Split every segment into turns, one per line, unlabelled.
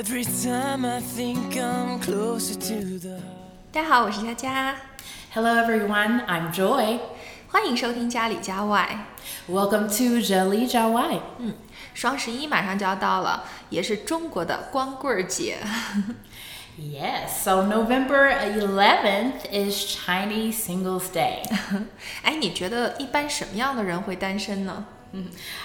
Every time I think I'm closer to the
大家好，我是佳佳，
Hello everyone, I'm Joy.
欢迎收听家里家外。
Welcome to Jelly Jawai.
双十一马上就要到了，也是中国的光棍儿节。
Yes, so November 11th is Chinese Singles Day.
哎，你觉得一般什么样的人会单身呢？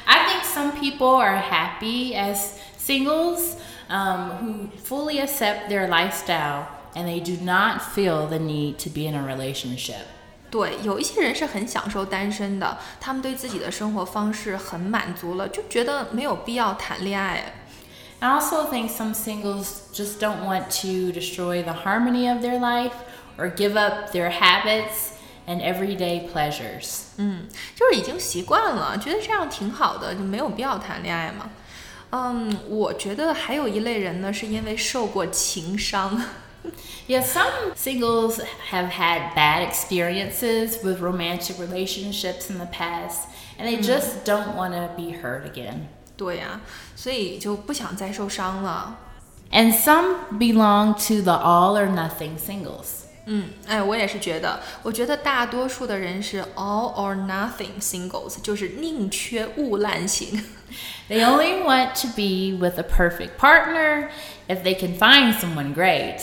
I think some people are happy as singles um, who fully accept their lifestyle and they do not feel the need to be in a relationship.
对，有一些人是很享受单身的，他们对自己的生活方式很满足了，就觉得没有必要谈恋爱。
I also think some singles just don't want to destroy the harmony of their life or give up their habits and everyday pleasures.
嗯，就是已经习惯了，觉得这样挺好的，就没有必要谈恋爱嘛。嗯，我觉得还有一类人呢，是因为受过情伤。
Yeah, some singles have had bad experiences with romantic relationships in the past, and they just don't want to be hurt again.
对呀、所以就不想再受伤了。
And some belong to the all or nothing singles.
嗯，哎，我也是觉得，我觉得大多数的人是 all or nothing singles，就是宁缺毋滥型。
They only want to be with a perfect partner if they can find someone great.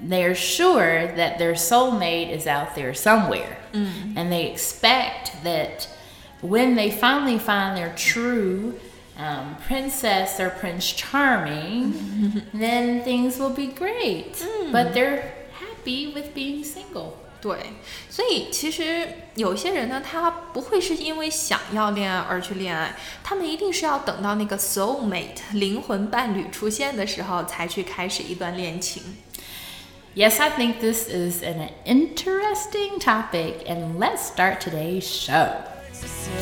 They're sure that their soulmate is out there somewhere. And they expect that when they finally find their true um, princess or prince charming, then things will be great. But they're happy with being single.
对，所以其实有些人呢，他不会是因为想要恋爱而去恋爱，他们一定是要等到那个 soul mate 灵魂伴侣出现的时候，才去开始一段恋情。
Yes, I think this is an interesting topic, and let's start today's show.
to say.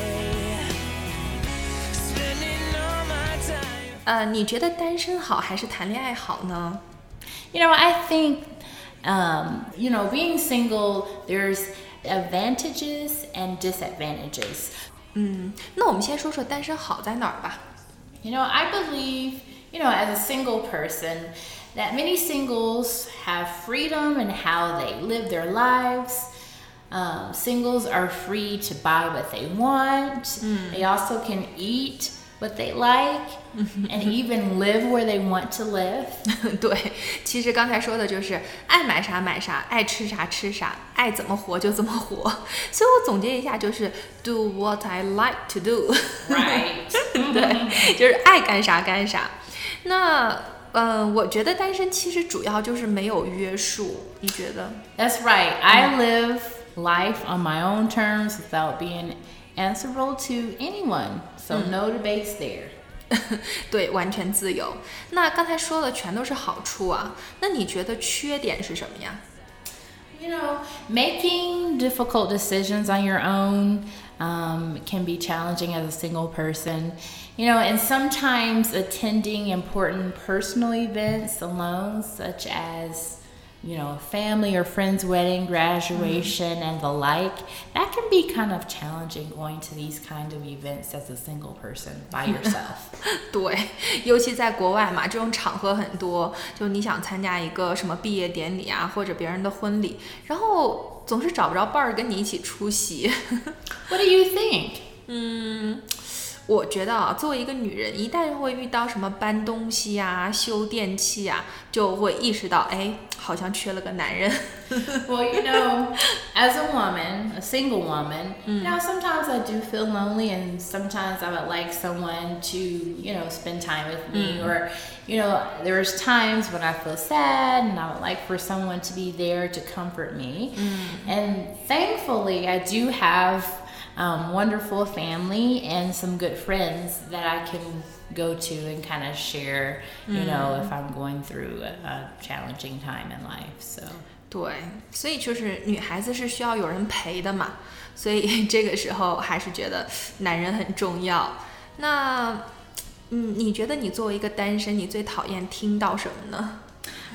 Spending all my time.
呃，你觉得单身好还是谈恋爱好呢？
You know, I think, um, you know, being single, there's advantages and disadvantages.
嗯，那我们先说说单身好在哪儿吧。
You know, I believe, you know, as a single person, that many singles have freedom in how they live their lives. Um, singles are free to buy what they want. They also can eat what they like and even live where they want to live.
对，其实刚才说的就是爱买啥买啥，爱吃啥吃啥，爱怎么活就怎么活。所以我总结一下，就是 do what I like to do，
Right.
对，就是爱干啥干啥。那呃，我觉得单身其实主要就是没有约束，你觉得？
That's right. I live life on my own terms without being answerable to anyone. So no debates there.
对，完全自由。那刚才说的全都是好处啊，那你觉得缺点是什么呀？
You know, making difficult decisions on your own um, can be challenging as a single person. You know, and sometimes attending important personal events alone, such as you know, a family or friend's wedding, graduation, and the like, that can be kind of challenging going to these kind of events as a single person by yourself.
对，尤其在国外嘛，这种场合很多，就你想参加一个什么毕业典礼啊，或者别人的婚礼，然后总是找不着伴儿跟你一起出席。
what do you think?
嗯， 我觉得啊，作为一个女人，一旦会遇到什么搬东西啊、修电器啊，就会意识到，哎，好像缺了个男人。
Well, you know, as a woman, a single woman, you know, sometimes I do feel lonely and sometimes I would like someone to, you know, spend time with me. Or, you know, there's times when I feel sad and I would like for someone to be there to comfort me. And thankfully, I do have um, wonderful family and some good friends that I can go to and kind of share, you know, if I'm going through a, a challenging time in life. So.
对，所以就是女孩子是需要有人陪的嘛，所以这个时候还是觉得男人很重要。那，嗯，你觉得你作为一个单身，你最讨厌听到什么呢？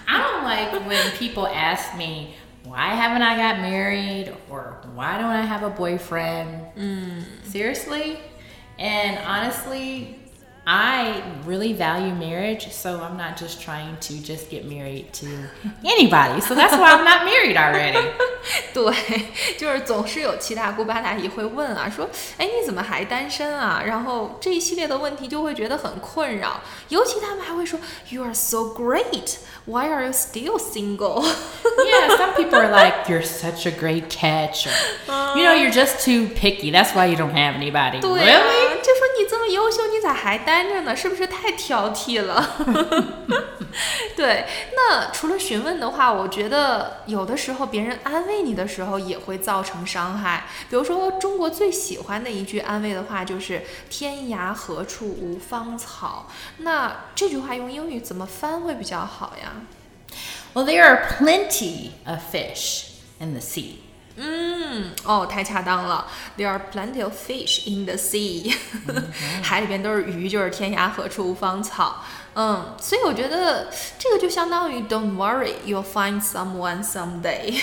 I don't like when people ask me, why haven't I got married? Or why don't I have a boyfriend? Mm. Seriously? And honestly, I really value marriage, so I'm not just trying to just get married to anybody. So that's why I'm not married already.
对，就是总是有七大姑八大姨会问啊，说，哎，你怎么还单身啊？然后这一系列的问题就会觉得很困扰，尤其他们还会说，You are so great, why are you still single?
yeah, some people are like, you're such a great catch. Or, you know, you're just too picky. That's why you don't have anybody.
对
really?
啊，就说你这么 优秀，你咋还单着呢？是不是太挑剔了？对，那除了询问的话，我觉得有的时候别人安慰你的时候也会造成伤害。比如说，中国最喜欢的一句安慰的话就是“天涯何处无芳草”。那这句话用英语怎么翻会比较好呀
？Well, there are plenty of fish in the sea.
嗯，哦，太恰当了。There are plenty of fish in the sea，、海里边都是鱼，就是天涯何处无芳草。嗯，所以我觉得这个就相当于 Don't worry, you'll find someone someday。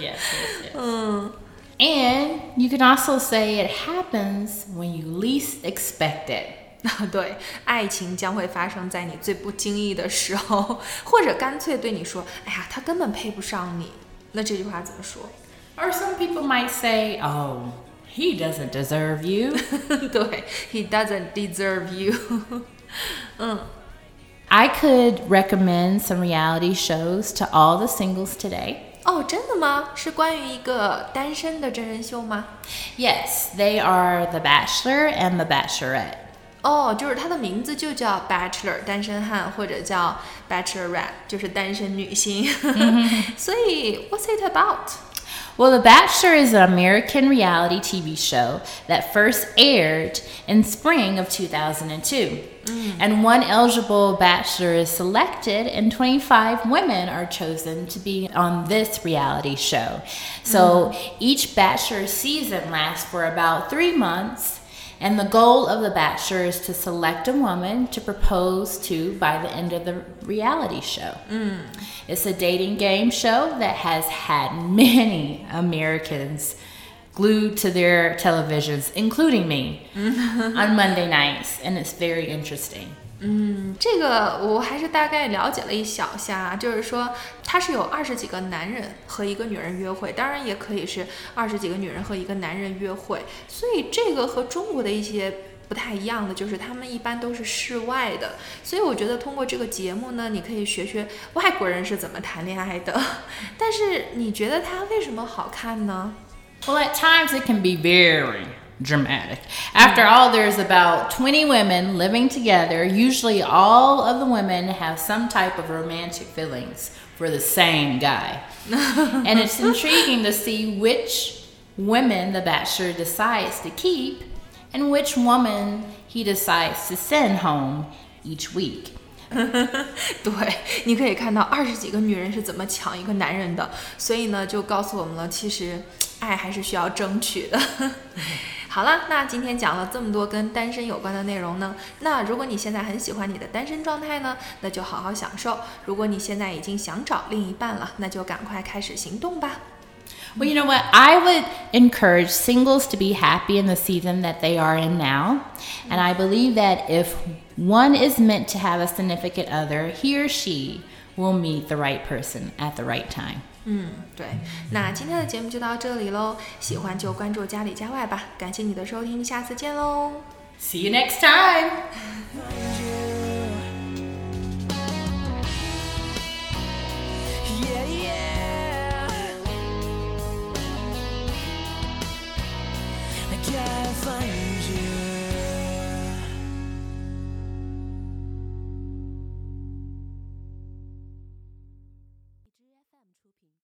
Yes, yes, yes. And you can also say it happens when you least expect it.
对，爱情将会发生在你最不经意的时候，或者干脆对你说：“哎呀，他根本配不上你。” 那这句话怎么说？
Or some people might say, oh, he doesn't deserve you.
对，He doesn't deserve you 。
I could recommend some reality shows to all the singles today.
哦，真的吗？是关于一个单身的真人秀吗？
Yes, they are The Bachelor and The Bachelorette.
哦，就是它的名字就叫 Bachelor 单身汉，或者叫 Bachelorette 就是单身女星。所以 What's it about？
Well, The Bachelor is an American reality TV show that first aired in spring of 2002. And one eligible bachelor is selected, and 25 women are chosen to be on this reality show. So each bachelor season lasts for about three months. and the goal of The Bachelor is to select a woman to propose to by the end of the reality show. Mm. It's a dating game show that has had many Americans glued to their televisions, including me, mm-hmm. on Monday nights, and it's very interesting.
嗯这个我还是大概了解了一小下，就是说它是有二十几个男人和一个女人约会，当然也可以是二十几个女人和一个男人约会，所以这个和中国的一些不太一样的，就是他们一般都是室外的，所以我觉得通过这个节目呢，你可以学学外国人是怎么谈恋爱的。但是你觉得它为什么好看呢
？Well, at times it can be very dramatic. After all, there's about 20 women living together. Usually, all of the women have some type of romantic feelings for the same guy. and it's intriguing to see which women the bachelor decides to keep and which woman he decides to send home each week.
对，你可以看到二十几个女人是怎么抢一个男人的，所以呢，就告诉我们了，其实爱还是需要争取的。 好了，那今天讲了这么多跟单身有关的内容呢，那如果你现在很喜欢你的单身状态呢，那就好好享受；如果你现在已经想找另一半了，那就赶快开始行动吧。
Well, you know what? I would encourage singles to be happy in the season that they are in now. And I believe that if one is meant to have a significant other, he or she will meet the right person at the right time.
嗯，对，那今天的节目就到这里喽，喜欢就关注家里家外吧，感谢你的收听，下次见喽。
See you next time.